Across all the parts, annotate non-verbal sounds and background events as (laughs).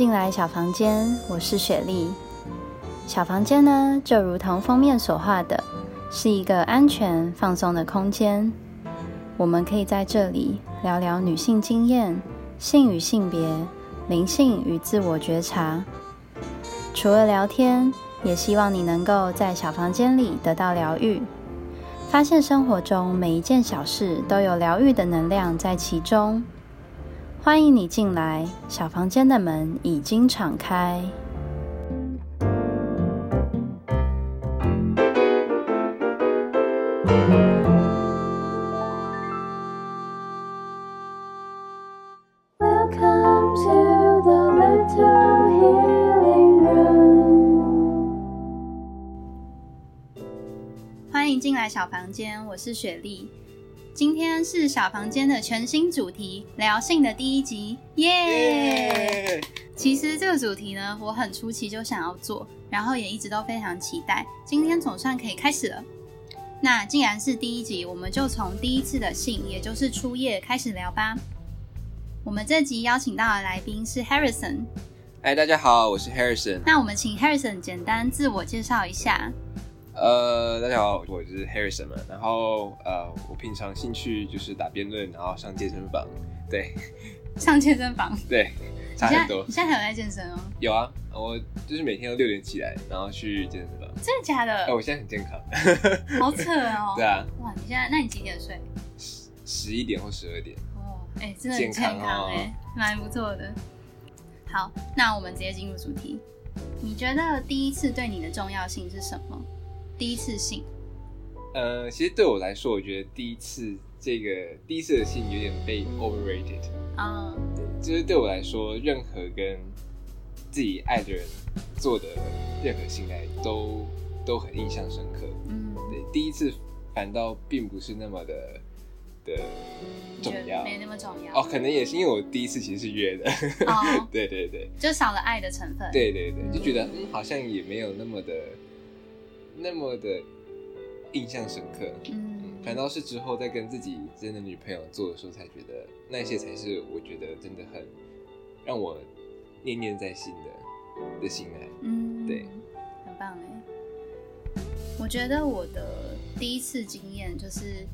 进来小房间，我是雪莉。小房间呢，就如同封面所画的，是一个安全放松的空间。我们可以在这里聊聊女性经验、性与性别、灵性与自我觉察。除了聊天，也希望你能够在小房间里得到疗愈，发现生活中每一件小事都有疗愈的能量在其中。欢迎你进来，小房间的门已经敞开。Welcome to the little healing room。欢迎进来小房间，我是雪莉。今天是小房间的全新主题——聊性的第一集，耶！其实这个主题呢，我很初期就想要做，然后也一直都非常期待。今天总算可以开始了。那既然是第一集，我们就从第一次的性，也就是初夜开始聊吧。我们这集邀请到的来宾是 Harrison。嗨，大家好，我是 Harrison。那我们请 Harrison 简单自我介绍一下。呃，大家好，我是 Harrison 嘛。然后呃，我平常兴趣就是打辩论，然后上健身房。对，上健身房。(laughs) 对，差很多。你现在还有在健身哦？有啊，我就是每天都六点起来，然后去健身房。真的假的？哎，我现在很健康。(laughs) 好扯哦。对啊。哇，你现在那你几点睡？十十一点或十二点。哦，哎，真的很健康哎，蛮不错的。好，那我们直接进入主题。你觉得第一次对你的重要性是什么？第一次性，呃，其实对我来说，我觉得第一次这个第一次的性有点被 overrated。嗯，对，就是对我来说，任何跟自己爱的人做的任何性爱都都很印象深刻。嗯，对，第一次反倒并不是那么的的重要，没那么重要。哦，可能也是因为我第一次其实是约的。哦，(laughs) 对对对，就少了爱的成分。对对对，就觉得嗯，好像也没有那么的。那么的印象深刻，嗯，反倒是之后在跟自己真的女朋友做的时候，才觉得那些才是我觉得真的很让我念念在心的的心爱，嗯，对，很棒哎，我觉得我的第一次经验就是。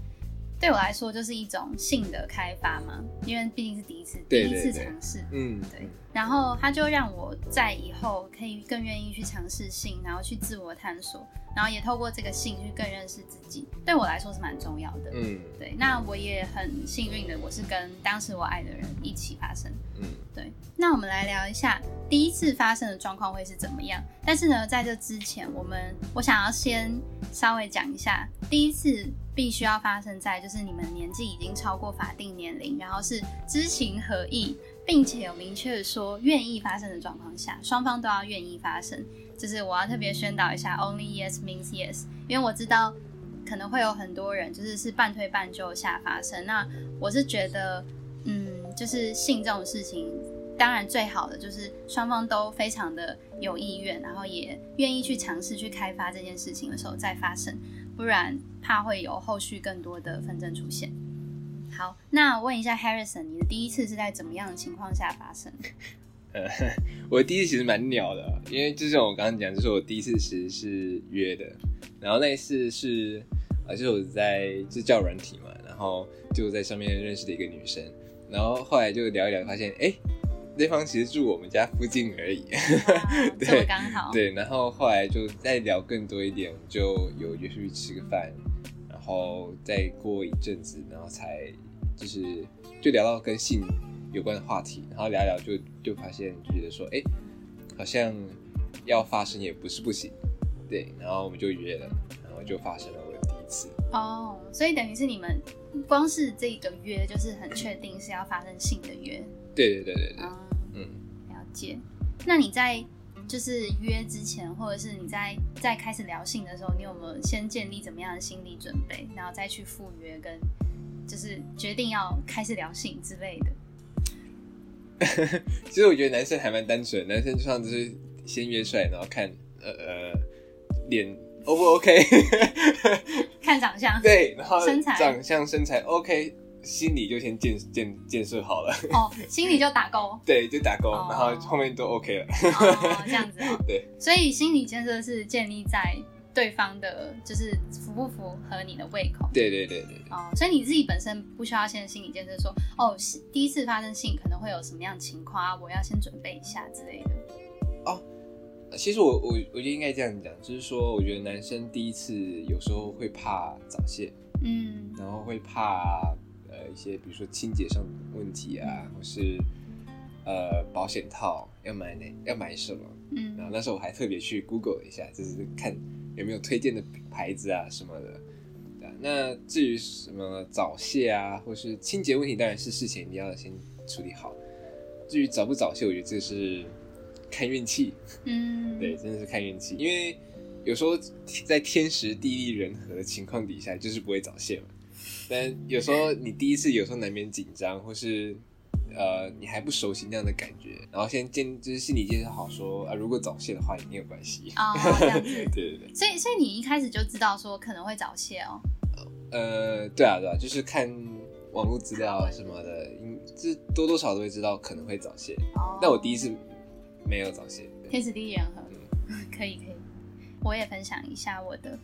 对我来说就是一种性的开发嘛，因为毕竟是第一次，第一次尝试，嗯，对。然后他就让我在以后可以更愿意去尝试性，然后去自我探索，然后也透过这个性去更认识自己。对我来说是蛮重要的，嗯，对。那我也很幸运的，我是跟当时我爱的人一起发生，嗯，对。那我们来聊一下第一次发生的状况会是怎么样。但是呢，在这之前，我们我想要先稍微讲一下第一次。必须要发生在就是你们年纪已经超过法定年龄，然后是知情合意，并且有明确说愿意发生的状况下，双方都要愿意发生。就是我要特别宣导一下，Only yes means yes，因为我知道可能会有很多人就是是半推半就下发生。那我是觉得，嗯，就是性这种事情，当然最好的就是双方都非常的有意愿，然后也愿意去尝试去开发这件事情的时候再发生。不然怕会有后续更多的纷争出现。好，那问一下 Harrison，你的第一次是在怎么样的情况下发生？呃，(laughs) 我第一次其实蛮鸟的，因为就像我刚刚讲，就是我第一次其实是约的，然后那一次是啊，就是我在是叫软体嘛，然后就在上面认识的一个女生，然后后来就聊一聊，发现哎。对方其实住我们家附近而已，(laughs) 对，刚好。对，然后后来就再聊更多一点，就有约出去吃个饭，然后再过一阵子，然后才就是就聊到跟性有关的话题，然后聊聊就就发现就觉得说，哎，好像要发生也不是不行，对，然后我们就约了，然后就发生了我的第一次。哦，所以等于是你们光是这个约就是很确定是要发生性的约。对对对对对。嗯，了解。那你在就是约之前，或者是你在在开始聊性的时候，你有没有先建立怎么样的心理准备，然后再去赴约，跟就是决定要开始聊性之类的？(laughs) 其实我觉得男生还蛮单纯，男生就像就是先约出来，然后看呃呃脸 O 不 OK，(laughs) (laughs) 看长相，对，然后身材长相身材 OK。心理就先建建建设好了。哦，心理就打勾。对，就打勾，然后后面都 OK 了。哦，这样子哦。对。所以心理建设是建立在对方的，就是符不符合你的胃口。对对对对。哦，所以你自己本身不需要先心理建设，说哦，第一次发生性可能会有什么样情况，我要先准备一下之类的。哦。其实我我我觉得应该这样讲，就是说，我觉得男生第一次有时候会怕早泄，嗯，然后会怕呃一些比如说清洁上的问题啊，或是呃保险套要买哪要买什么，嗯，然后那时候我还特别去 Google 一下，就是看有没有推荐的牌子啊什么的。那至于什么早泄啊，或是清洁问题，当然是事前你要先处理好。至于早不早泄，我觉得这是。看运气，嗯，(laughs) 对，真的是看运气，因为有时候在天时地利人和的情况底下，就是不会早泄嘛。但有时候你第一次，有时候难免紧张，或是呃你还不熟悉那样的感觉，然后先建就是心理建设好，说啊如果早泄的话也没有关系啊，这样子，对 (laughs) 对对。所以所以你一开始就知道说可能会早泄哦。呃，对啊对啊，就是看网络资料什么的，这多多少都会知道可能会早泄。哦。但我第一次。没有早泄，天时地利人和，可以可以，我也分享一下我的，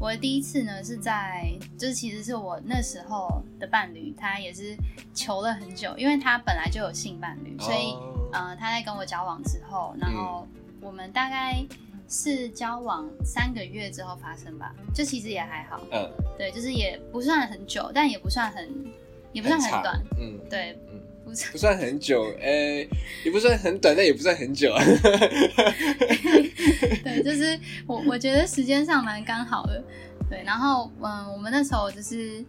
我的第一次呢是在，就是其实是我那时候的伴侣，他也是求了很久，因为他本来就有性伴侣，所以，呃，他在跟我交往之后，然后我们大概是交往三个月之后发生吧，就其实也还好，嗯，对，就是也不算很久，但也不算很，也不算很短，嗯，对。不算很久，诶，也不算很短，但也不算很久啊。(laughs) 对，就是我我觉得时间上蛮刚好的。对，然后嗯，我们那时候就是，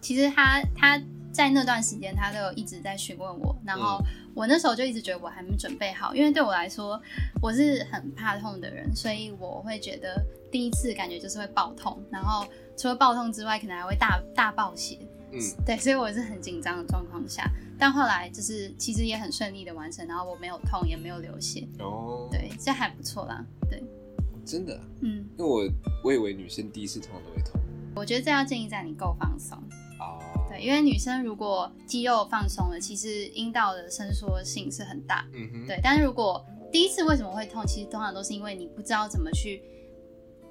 其实他他在那段时间他都有一直在询问我，然后我那时候就一直觉得我还没准备好，因为对我来说我是很怕痛的人，所以我会觉得第一次感觉就是会爆痛，然后除了爆痛之外，可能还会大大爆血。嗯，对，所以我是很紧张的状况下。但后来就是其实也很顺利的完成，然后我没有痛也没有流血。哦，对，这还不错啦，对，真的，嗯，因为我我以为女生第一次痛都会痛，我觉得这要建议在你够放松哦，对，因为女生如果肌肉放松了，其实阴道的伸缩性是很大，嗯哼，对，但是如果第一次为什么会痛，其实通常都是因为你不知道怎么去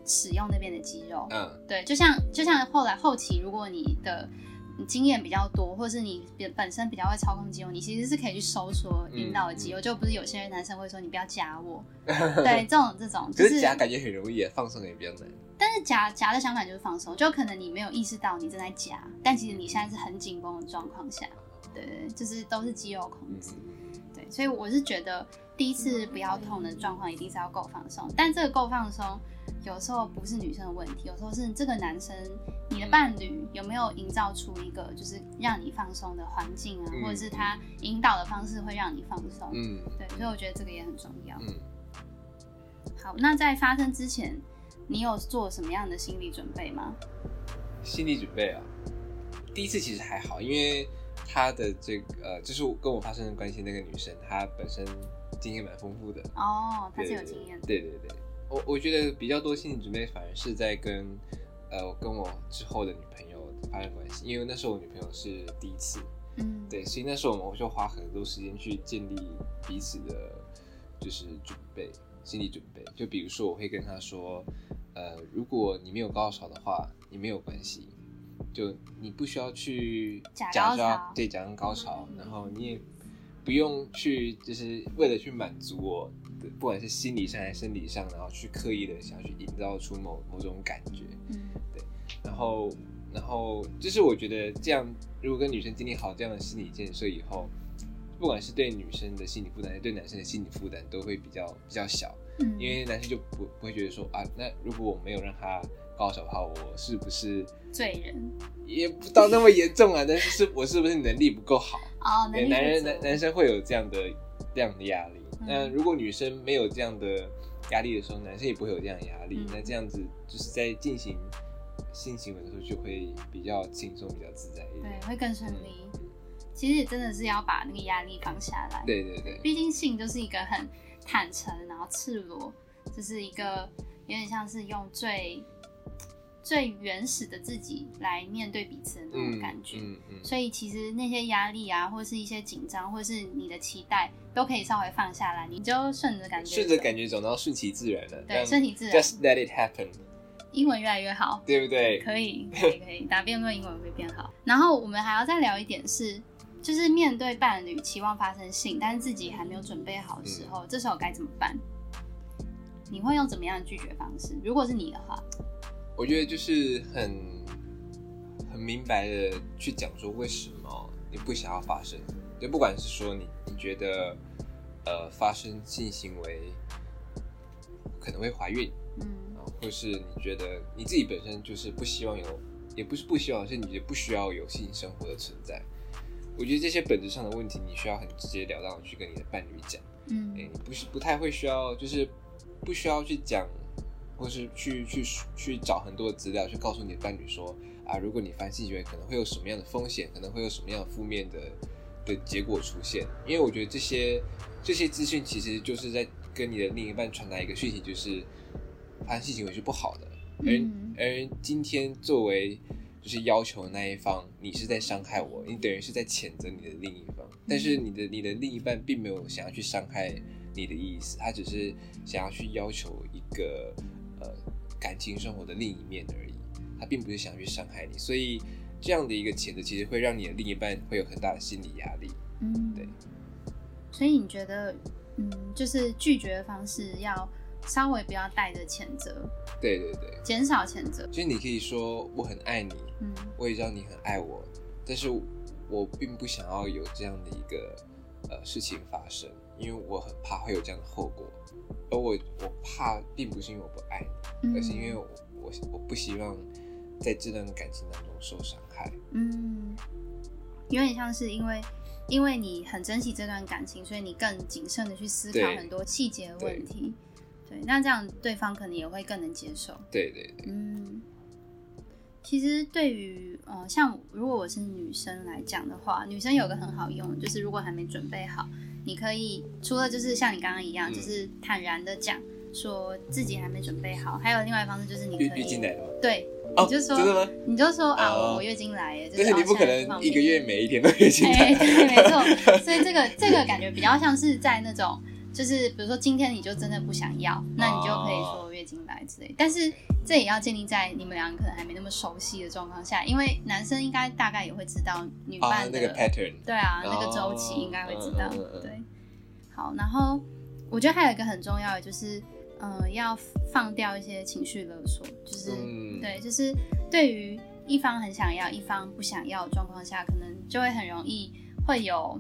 使用那边的肌肉，嗯，对，就像就像后来后期如果你的。你经验比较多，或是你本本身比较会操控肌肉，你其实是可以去收缩阴道的肌肉，就不是有些男生会说你不要夹我，(laughs) 对，这种这种，可是夹感觉很容易，放松也比较难。但是夹夹的相反就是放松，就可能你没有意识到你正在夹，但其实你现在是很紧绷的状况下，对对，就是都是肌肉控制，对，所以我是觉得第一次不要痛的状况一定是要够放松，但这个够放松。有时候不是女生的问题，有时候是这个男生，你的伴侣有没有营造出一个就是让你放松的环境啊，或者是他引导的方式会让你放松？嗯，对，所以我觉得这个也很重要。嗯，好，那在发生之前，你有做什么样的心理准备吗？心理准备啊，第一次其实还好，因为他的这个呃，就是跟我发生关系那个女生，她本身经验蛮丰富的。哦，她是有经验。对对对。我我觉得比较多心理准备，反而是在跟，呃，跟我之后的女朋友发生关系，因为那时候我女朋友是第一次，嗯，对，所以那时候我们就花很多时间去建立彼此的，就是准备心理准备。就比如说，我会跟她说，呃，如果你没有高潮的话，你没有关系，就你不需要去假装对假装高潮，然后你也不用去，就是为了去满足我。不管是心理上还是生理上，然后去刻意的想要去营造出某某种感觉，嗯，对，然后，然后就是我觉得这样，如果跟女生经历好这样的心理建设以后，不管是对女生的心理负担，还是对男生的心理负担，都会比较比较小，嗯，因为男生就不不会觉得说啊，那如果我没有让他高手的话，我是不是罪人？也不到那么严重啊，但是是我是不是能力不够好？哦，男人男男生会有这样的这样的压力。那如果女生没有这样的压力的时候，男生也不会有这样的压力。那这样子就是在进行性行为的时候，就会比较轻松、比较自在一点，对，会更顺利。其实也真的是要把那个压力放下来。对对对，毕竟性就是一个很坦诚，然后赤裸，就是一个有点像是用最最原始的自己来面对彼此的那种感觉。嗯嗯。所以其实那些压力啊，或是一些紧张，或是你的期待，都可以稍微放下来，你就顺着感觉，顺着感觉走，然后顺其自然的。对，顺其自然。Just let it happen。英文越来越好，对不对？可以，可以，可以。答辩论英文会变好。然后我们还要再聊一点是，就是面对伴侣期望发生性，但是自己还没有准备好的时候，这时候该怎么办？你会用怎么样的拒绝方式？如果是你的话，我觉得就是很很明白的去讲说为什么你不想要发生。就不管是说你你觉得呃发生性行为可能会怀孕，嗯。或是你觉得你自己本身就是不希望有，也不是不希望，是你觉得不需要有性生活的存在。我觉得这些本质上的问题，你需要很直截了当的去跟你的伴侣讲。嗯，哎，你不是不太会需要，就是不需要去讲，或是去去去找很多的资料去告诉你的伴侣说啊，如果你发性行为可能会有什么样的风险，可能会有什么样的负面的的结果出现。因为我觉得这些这些资讯其实就是在跟你的另一半传达一个讯息，就是。发生性行为是不好的，而而今天作为就是要求的那一方，你是在伤害我，你等于是在谴责你的另一方。但是你的你的另一半并没有想要去伤害你的意思，他只是想要去要求一个呃感情生活的另一面而已，他并不是想去伤害你。所以这样的一个谴责，其实会让你的另一半会有很大的心理压力。嗯，对。所以你觉得，嗯，就是拒绝的方式要。稍微不要带着谴责，对对对，减少谴责。其实你可以说我很爱你，嗯，我也知道你很爱我，但是我并不想要有这样的一个呃事情发生，因为我很怕会有这样的后果。而我我怕并不是因为我不爱你，而是因为我我我不希望在这段感情当中受伤害。嗯，有点像是因为因为你很珍惜这段感情，所以你更谨慎的去思考很多细节的问题。对，那这样对方可能也会更能接受。对对对。嗯，其实对于呃，像如果我是女生来讲的话，女生有个很好用，就是如果还没准备好，你可以除了就是像你刚刚一样，就是坦然的讲说自己还没准备好，还有另外一方式就是你可以月经来了吗？对，你就说真的吗？你就说啊，我月经来耶，但是你不可能一个月每一天都月经来。(laughs) 对，没错。所以这个这个感觉比较像是在那种。就是比如说今天你就真的不想要，那你就可以说月经来之类。但是这也要建立在你们两个可能还没那么熟悉的状况下，因为男生应该大概也会知道女伴的 pattern，对啊，那个周期应该会知道。对，好，然后我觉得还有一个很重要的就是，嗯，要放掉一些情绪勒索，就是对，就是对于一方很想要，一方不想要的状况下，可能就会很容易会有。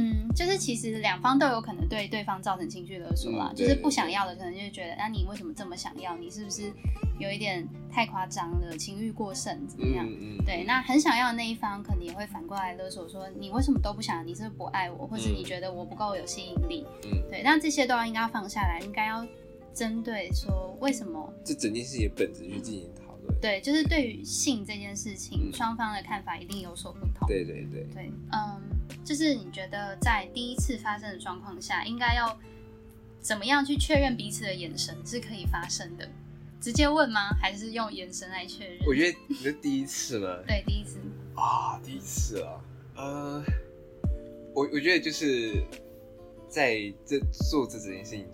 嗯，就是其实两方都有可能对对方造成情绪勒索啦，就是不想要的，可能就是觉得，那你为什么这么想要？你是不是有一点太夸张了，情欲过剩怎么样？对，那很想要的那一方，可能也会反过来勒索说，你为什么都不想？你是不是不爱我，或是你觉得我不够有吸引力？嗯，对，那这些都要应该要放下来，应该要针对说为什么？这整件事情本质去进行讨论。对，就是对于性这件事情，双方的看法一定有所不同。对对对对，嗯。就是你觉得在第一次发生的状况下，应该要怎么样去确认彼此的眼神是可以发生的？直接问吗？还是用眼神来确认？我觉得你是第一次吗？对，第一次啊，第一次啊，呃，我我觉得就是在这做这整件事情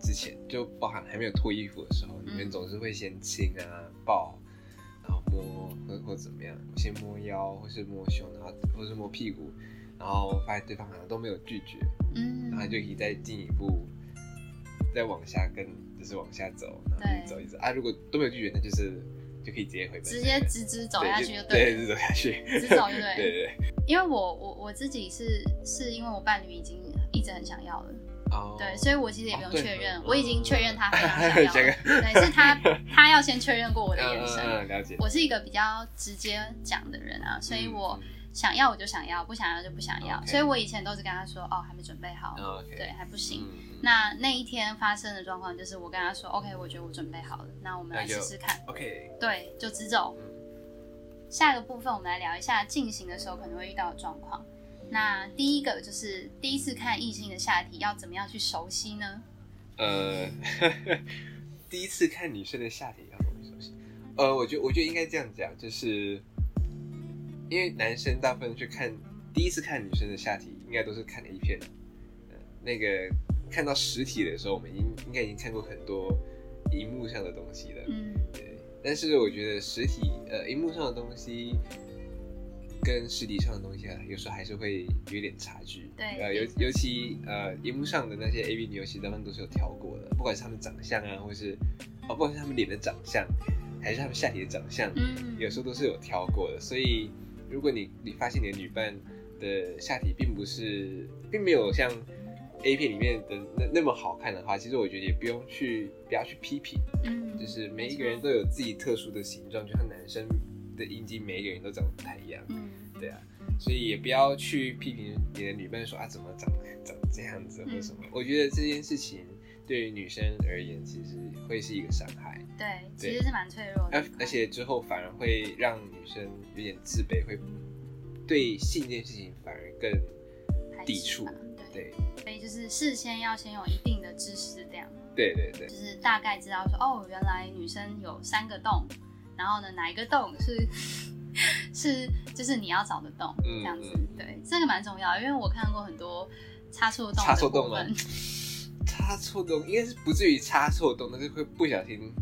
之前，就包含还没有脱衣服的时候，你们总是会先亲啊、抱，然后摸或或怎么样，先摸腰，或是摸胸，然后或是摸屁股。然后发现对方好像都没有拒绝，嗯，然后就可以再进一步，再往下跟，就是往下走，然后走一走啊。如果都没有拒绝，那就是就可以直接回本，直接直直走下去就对，直走下去，直走就对。(laughs) 对对。因为我我我自己是是因为我伴侣已经一直很想要了，哦，对，所以我其实也不用确认，我已经确认他很想 (laughs) 要，对，是他 (laughs) 他要先确认过我的眼神，了解。我是一个比较直接讲的人啊，所以我。想要我就想要，不想要就不想要。所以我以前都是跟他说，哦，还没准备好，对，还不行。那那一天发生的状况就是，我跟他说，OK，我觉得我准备好了，那我们来试试看。OK，对，就直走。下一个部分，我们来聊一下进行的时候可能会遇到的状况。那第一个就是第一次看异性的下体，要怎么样去熟悉呢？呃，(laughs) 第一次看女生的下体要怎么熟悉？呃，我觉得我觉得应该这样讲，就是因为男生大部分去看第一次看女生的下体，应该都是看 A 片，那个看到实体的时候，我们应应该已经看过很多荧幕上的东西了。嗯，对。但是我觉得实体呃荧幕上的东西跟实体上的东西啊，有时候还是会有点差距。对。呃，尤尤其呃荧幕上的那些 A B 女优，其实他们都是有调过的，不管是他们长相啊，或是哦，不管是他们脸的长相。还是他们下体的长相，嗯，有时候都是有挑过的。所以，如果你你发现你的女伴的下体并不是，并没有像 A 片里面的那那么好看的话，其实我觉得也不用去不要去批评，嗯，就是每一个人都有自己特殊的形状，就像男生的阴茎，每一个人都长得不太一样，嗯，对啊，所以也不要去批评你的女伴说啊怎么长长这样子或什么。我觉得这件事情对于女生而言，其实会是一个伤害。对，其实是蛮脆弱的。而而且之后反而会让女生有点自卑，会对性这件事情反而更抵触。对，所以就是事先要先有一定的知识量。对对对，就是大概知道说，哦，原来女生有三个洞，然后呢，哪一个洞是是就是你要找的洞，这样子。对，这个蛮重要，因为我看过很多插错洞插错洞吗？插错洞应该是不至于插错洞，但是会不小心。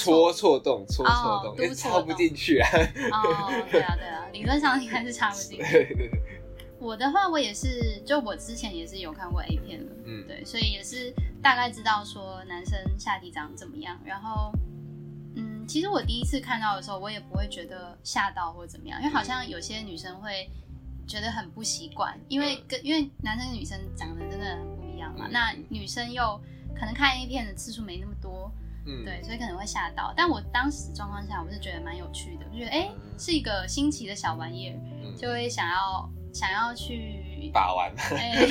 戳错洞，戳错洞，哎，插不进去啊！哦，对啊，对啊，(laughs) 理论上应该是插不进去。我的话，我也是，就我之前也是有看过 A 片的，嗯，对，所以也是大概知道说男生下体长怎么样。然后，嗯，其实我第一次看到的时候，我也不会觉得吓到或者怎么样，因为好像有些女生会觉得很不习惯，因为跟因为男生女生长得真的样嘛。那女生又可能看 A 片的次数没那么多。嗯对，所以可能会吓到，但我当时状况下，我是觉得蛮有趣的，我觉得哎，是一个新奇的小玩意儿，就会想要想要去 (laughs) 把玩，哎，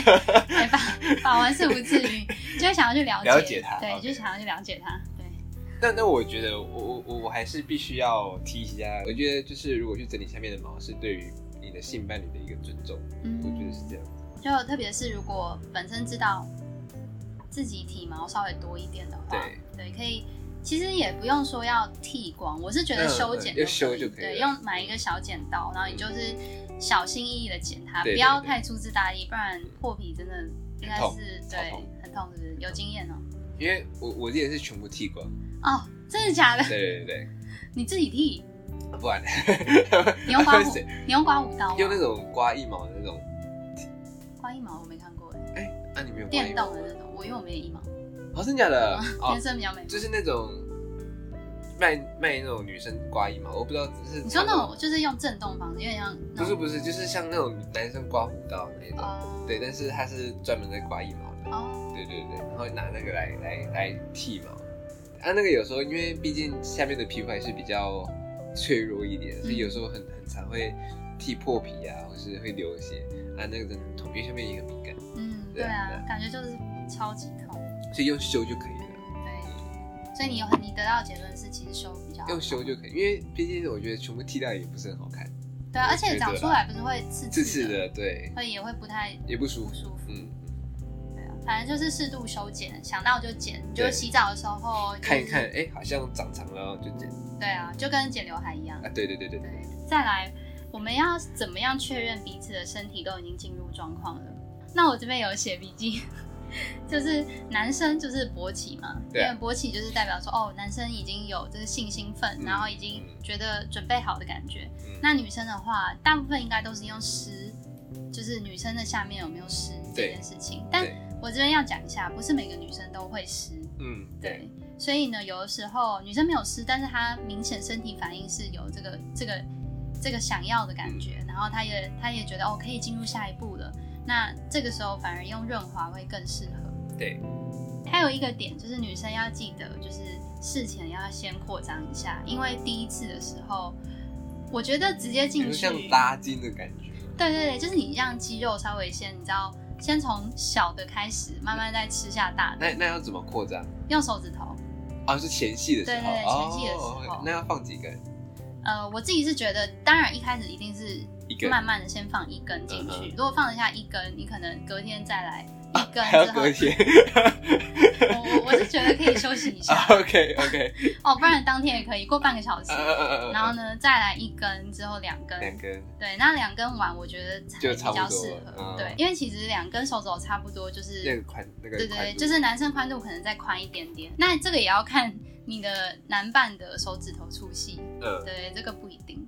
把把玩是不至于，就会想要去了解了解它，对，就想要去了解它，对。那那我觉得，我我我还是必须要提一下，我觉得就是如果去整理下面的毛，是对于你的性伴侣的一个尊重，嗯，我觉得是这样。就特别是如果本身知道。自己体毛稍微多一点的话，对对，可以，其实也不用说要剃光，我是觉得修剪就修就可以，对，用买一个小剪刀，然后你就是小心翼翼的剪它，不要太粗枝大叶，不然破皮真的应该是对很痛，是不是？有经验哦。因为我我这也是全部剃光哦，真的假的？对对对，你自己剃？不然你用刮 (laughs) 胡？你用刮胡刀？用那种刮一毛的那种？刮一毛我没看过。哎。哎，那你没有电动的那种？我因为我没有一毛，哦，真假的？(laughs) 天生比较美，就是那种卖卖那种女生刮一毛，我不知道是你说那种就是用震动方式，有点像不是不是，就是像那种男生刮胡刀那种，对，但是他是专门在刮一毛的，哦，对对对，然后拿那个来来来剃毛，啊，那个有时候因为毕竟下面的皮肤还是比较脆弱一点，所以有时候很很常会剃破皮啊，或是会流血。啊，那个真的很痛，因为下面也很敏感，嗯，对啊，感觉就是。超级痛，所以用修就可以了。对，所以你有你得到结论是，其实修比较用修就可以，因为毕竟我觉得全部剃掉也不是很好看。对啊，而且长出来不是会刺刺刺的，对，会也会不太也不舒服。舒服，嗯，对啊，反正就是适度修剪，想到就剪，就洗澡的时候看一看，哎，好像长长了就剪。对啊，就跟剪刘海一样。啊，对对对对对。再来，我们要怎么样确认彼此的身体都已经进入状况了？那我这边有写笔记。(laughs) 就是男生就是勃起嘛，因为勃起就是代表说哦，男生已经有这个性兴奋，然后已经觉得准备好的感觉。那女生的话，大部分应该都是用湿，就是女生的下面有没有湿这件事情。但我这边要讲一下，不是每个女生都会湿，嗯，对。所以呢，有的时候女生没有湿，但是她明显身体反应是有这个这个这个想要的感觉，然后他也他也觉得哦，可以进入下一步了。那这个时候反而用润滑会更适合。对，还有一个点就是女生要记得，就是事前要先扩张一下，因为第一次的时候，我觉得直接进去像拉筋的感觉。对对对，就是你让肌肉稍微先，你知道，先从小的开始，慢慢再吃下大的。那那要怎么扩张？用手指头。啊，是前戏的时候。对对对，前戏的时候。那要放几根？呃，我自己是觉得，当然一开始一定是慢慢的先放一根进去。如果放得下一根，你可能隔天再来一根之后，我我是觉得可以休息一下。OK OK。哦，不然当天也可以过半个小时。然后呢，再来一根之后两根。两根。对，那两根完，我觉得才比较适合。对，因为其实两根手肘差不多，就是那个宽那个。对对，就是男生宽度可能再宽一点点。那这个也要看你的男伴的手指头粗细。嗯。对，这个不一定。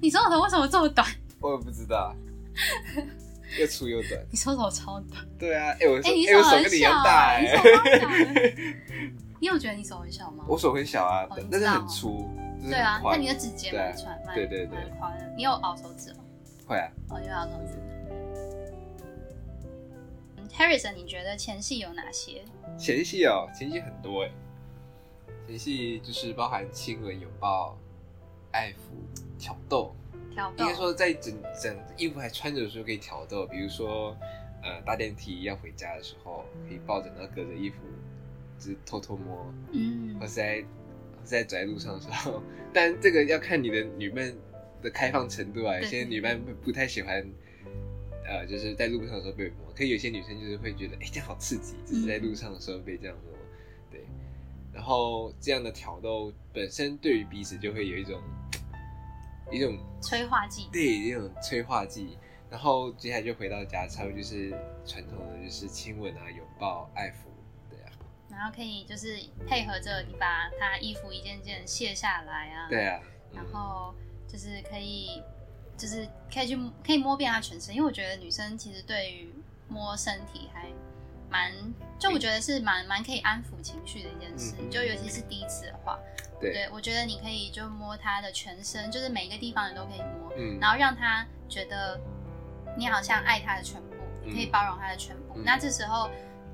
你手指头为什么这么短？我也不知道。(laughs) 又粗又短，你手指头超短。对啊，哎我哎你手很小，哎，你手超小。(laughs) 你有觉得你手很小吗？我手很小啊，但是很粗。对啊，那你的指节蛮宽，对对对，蛮宽的。你有凹手指吗？会啊。哦，你有凹手指。Harrison，你觉得前戏有哪些？前戏哦，前戏很多哎。前戏就是包含亲吻、拥抱、爱抚、挑逗。挑应该说，在整整衣服还穿着的时候可以挑逗，比如说，呃，搭电梯要回家的时候，可以抱着那隔着衣服，就是偷偷摸，嗯，或是在在走在路上的时候，但这个要看你的女伴的开放程度啊，有些女伴不不太喜欢，呃，就是在路上的时候被摸，可有些女生就是会觉得，哎，这样好刺激，就是在路上的时候被这样摸，对，然后这样的挑逗本身对于彼此就会有一种。一种催化剂，对，一种催化剂。然后接下来就回到家，差不多就是传统的，就是亲吻啊、拥抱、爱抚，对啊。然后可以就是配合着你把他衣服一件件卸下来啊，对啊。然后就是可以，就是可以去可以摸遍他全身，因为我觉得女生其实对于摸身体还蛮，就我觉得是蛮蛮可以安抚情绪的一件事，就尤其是第一次的话。对，我觉得你可以就摸他的全身，就是每一个地方你都可以摸，嗯，然后让他觉得你好像爱他的全部，你可以包容他的全部。那这时候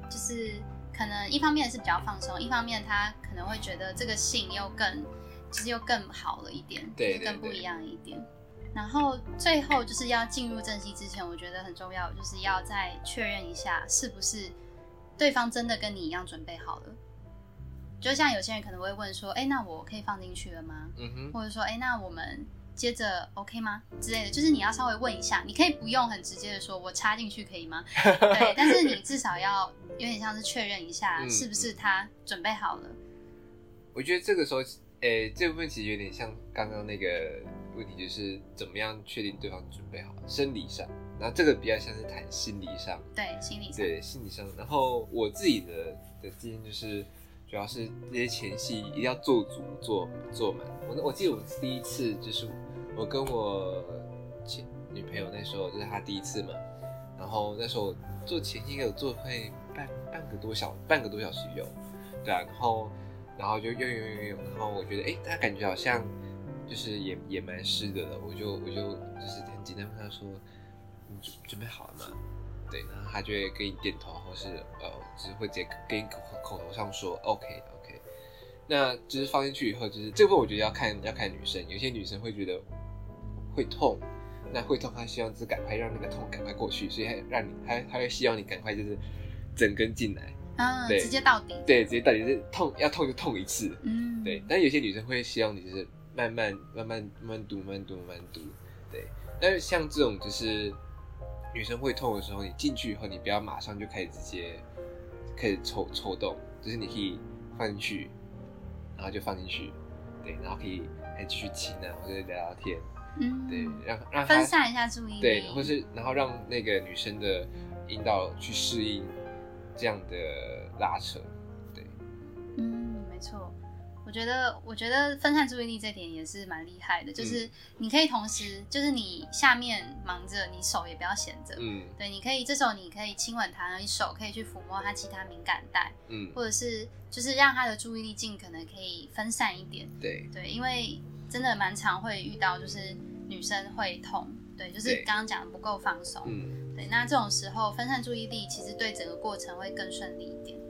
就是可能一方面是比较放松，一方面他可能会觉得这个性又更其实又更好了一点，对，更不一样一点。然后最后就是要进入正戏之前，我觉得很重要，就是要再确认一下是不是对方真的跟你一样准备好了。就像有些人可能会问说，哎，那我可以放进去了吗？嗯哼，或者说，哎，那我们接着 OK 吗？之类的，就是你要稍微问一下，你可以不用很直接的说，我插进去可以吗？对，但是你至少要有点像是确认一下，是不是他准备好了。我觉得这个时候，诶，这部分其实有点像刚刚那个问题，就是怎么样确定对方准备好，生理上，然后这个比较像是谈心理上，对，心理上，对，心理上。然后我自己的的经验就是。主要是这些前戏一定要做足做做满。我我记得我第一次就是我跟我前女朋友那时候就是她第一次嘛，然后那时候做前戏有做会半半个多小半个多小时有，对啊，然后然后就用用用用，然后我觉得哎，她感觉好像就是也也蛮湿的了，我就我就就是很简单问他说，你准准备好了吗？对，然后他就会给你点头，或是呃，只是会直接跟你口口头上说 OK OK。那就是放进去以后，就是这部分我觉得要看要看女生，有些女生会觉得会痛，那会痛，她希望就是赶快让那个痛赶快过去，所以她让你她她会希望你赶快就是整根进来，嗯，对，直接到底，对，直接到底是痛要痛就痛一次，嗯，对。但有些女生会希望你就是慢慢慢慢慢慢读慢慢读慢慢读，对。但是像这种就是。女生会痛的时候，你进去以后，你不要马上就开始直接开始抽抽动，就是你可以放进去，然后就放进去，对，然后可以还继续亲啊，或者聊聊天，嗯，对，让让分散一下注意力，对，或是然后让那个女生的阴道去适应这样的拉扯，对，嗯，没错。我觉得，我觉得分散注意力这点也是蛮厉害的。就是你可以同时，就是你下面忙着，你手也不要闲着。嗯，对，你可以这时候你可以亲吻他，你手可以去抚摸他其他敏感带。嗯，或者是就是让他的注意力尽可能可以分散一点。对对，因为真的蛮常会遇到，就是女生会痛，对，就是刚刚讲的不够放松。嗯，对，那这种时候分散注意力，其实对整个过程会更顺利一点。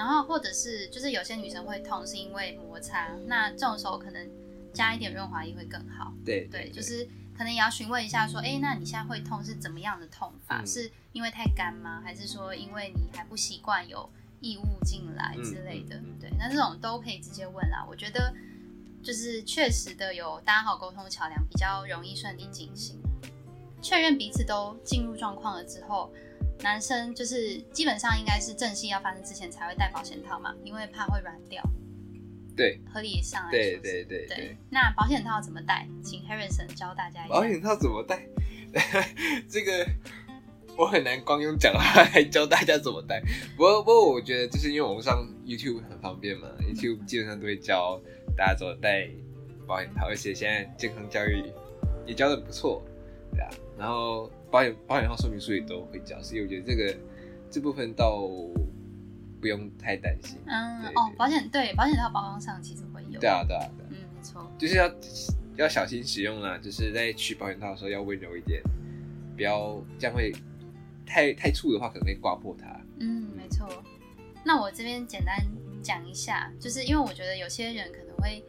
然后或者是就是有些女生会痛是因为摩擦，那这种时候可能加一点润滑液会更好。对对，就是可能也要询问一下说，哎，那你现在会痛是怎么样的痛法？是因为太干吗？还是说因为你还不习惯有异物进来之类的？对，那这种都可以直接问啦。我觉得就是确实的有搭好沟通桥梁，比较容易顺利进行。确认彼此都进入状况了之后。男生就是基本上应该是正戏要发生之前才会戴保险套嘛，因为怕会软掉。对，合理上来对对对对。那保险套怎么戴？请 Harrison 教大家一下。保险套怎么戴？(laughs) 这个我很难光用讲话来教大家怎么戴。不过不过，我觉得就是因为我们上 YouTube 很方便嘛，YouTube 基本上都会教大家怎么戴保险套，而且现在健康教育也教的不错，对啊。然后保险保险套说明书也都会教，所以我觉得这个这部分倒不用太担心。嗯哦，保险对保险套包装上其实会有。对啊对啊对。嗯，没错。就是要。要小心使用啦，就是在取保险套的时候要温柔一点，不要这样会太太粗的话可能会刮破它。嗯，没错。那我这边简单讲一下，就是因为我觉得有些人可能会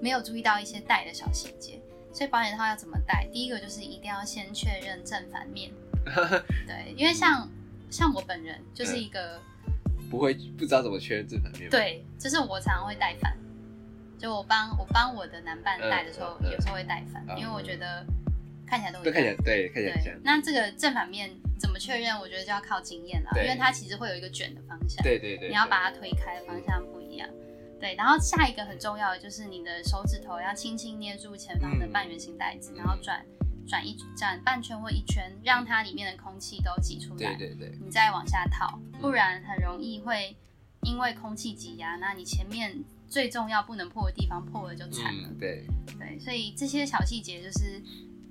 没有注意到一些戴的小细节，所以保险套要怎么戴？第一个就是一定要先确认正反面。(laughs) 对，因为像像我本人就是一个不会不知道怎么确认正反面。对，就是我常常会戴反。就我帮我帮我的男伴戴的时候，有时候会戴反，因为我觉得看起来都都看起来对看起来像。那这个正反面怎么确认？我觉得就要靠经验了，因为它其实会有一个卷的方向。对对对。你要把它推开的方向不一样。对，然后下一个很重要的就是你的手指头要轻轻捏住前方的半圆形袋子，然后转转一转半圈或一圈，让它里面的空气都挤出来。对对对。你再往下套，不然很容易会因为空气挤压，那你前面。最重要不能破的地方破了就惨了。对对，所以这些小细节就是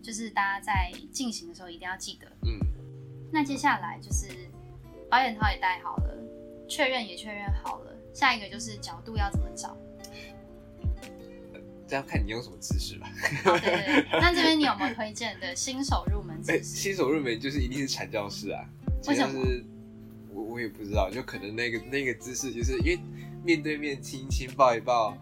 就是大家在进行的时候一定要记得。嗯。那接下来就是保险套也戴好了，确认也确认好了，下一个就是角度要怎么找？这要看你用什么姿势吧。对对对。那这边你有没有推荐的新手入门姿势？(laughs) 新手入门就是一定是缠教室啊。为什么？我我也不知道，就可能那个那个姿势就是因为。面对面亲亲抱一抱，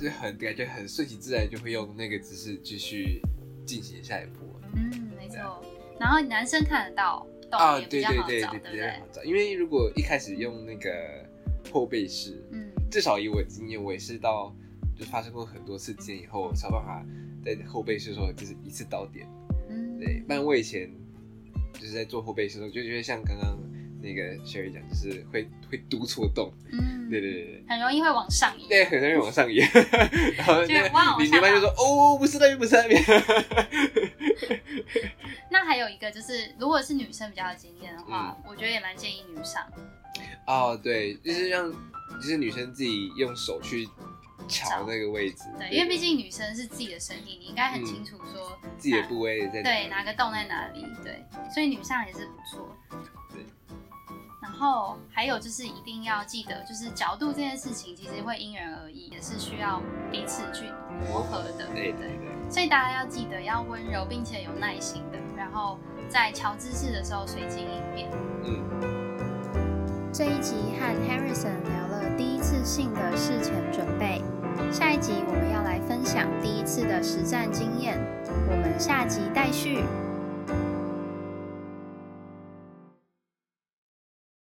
就很感觉很顺其自然，就会用那个姿势继续进行下一步。嗯，没错。然后男生看得到，啊，对对对对，比较好找。因为如果一开始用那个后背式，嗯，至少以我经验，我也是到就发生过很多次经验以后，才办法在后背式的时候就是一次到点。嗯，对。不然我以前就是在做后背式的时候，就觉得像刚刚。那个小雨讲就是会会督错洞，嗯，对对对。对，很容易会往上移，对，很容易往上移，(laughs) 然后就往你你班就说哦，不是那边，不是那边。(laughs) 那还有一个就是，如果是女生比较有经验的话，我觉得也蛮建议女上。哦，对，就是让就是女生自己用手去瞧那个位置，对，因为毕。竟女生是自己的身体，你应该很清楚说自己的部位在对哪个洞在哪里，对，所以女上也是不错。然后还有就是一定要记得，就是角度这件事情其实会因人而异，也是需要彼此去磨合的。对对对。所以大家要记得要温柔并且有耐心的，然后在调姿势的时候随机应变。嗯。这一集和 Harrison 聊了第一次性的事前准备，下一集我们要来分享第一次的实战经验，我们下集待续。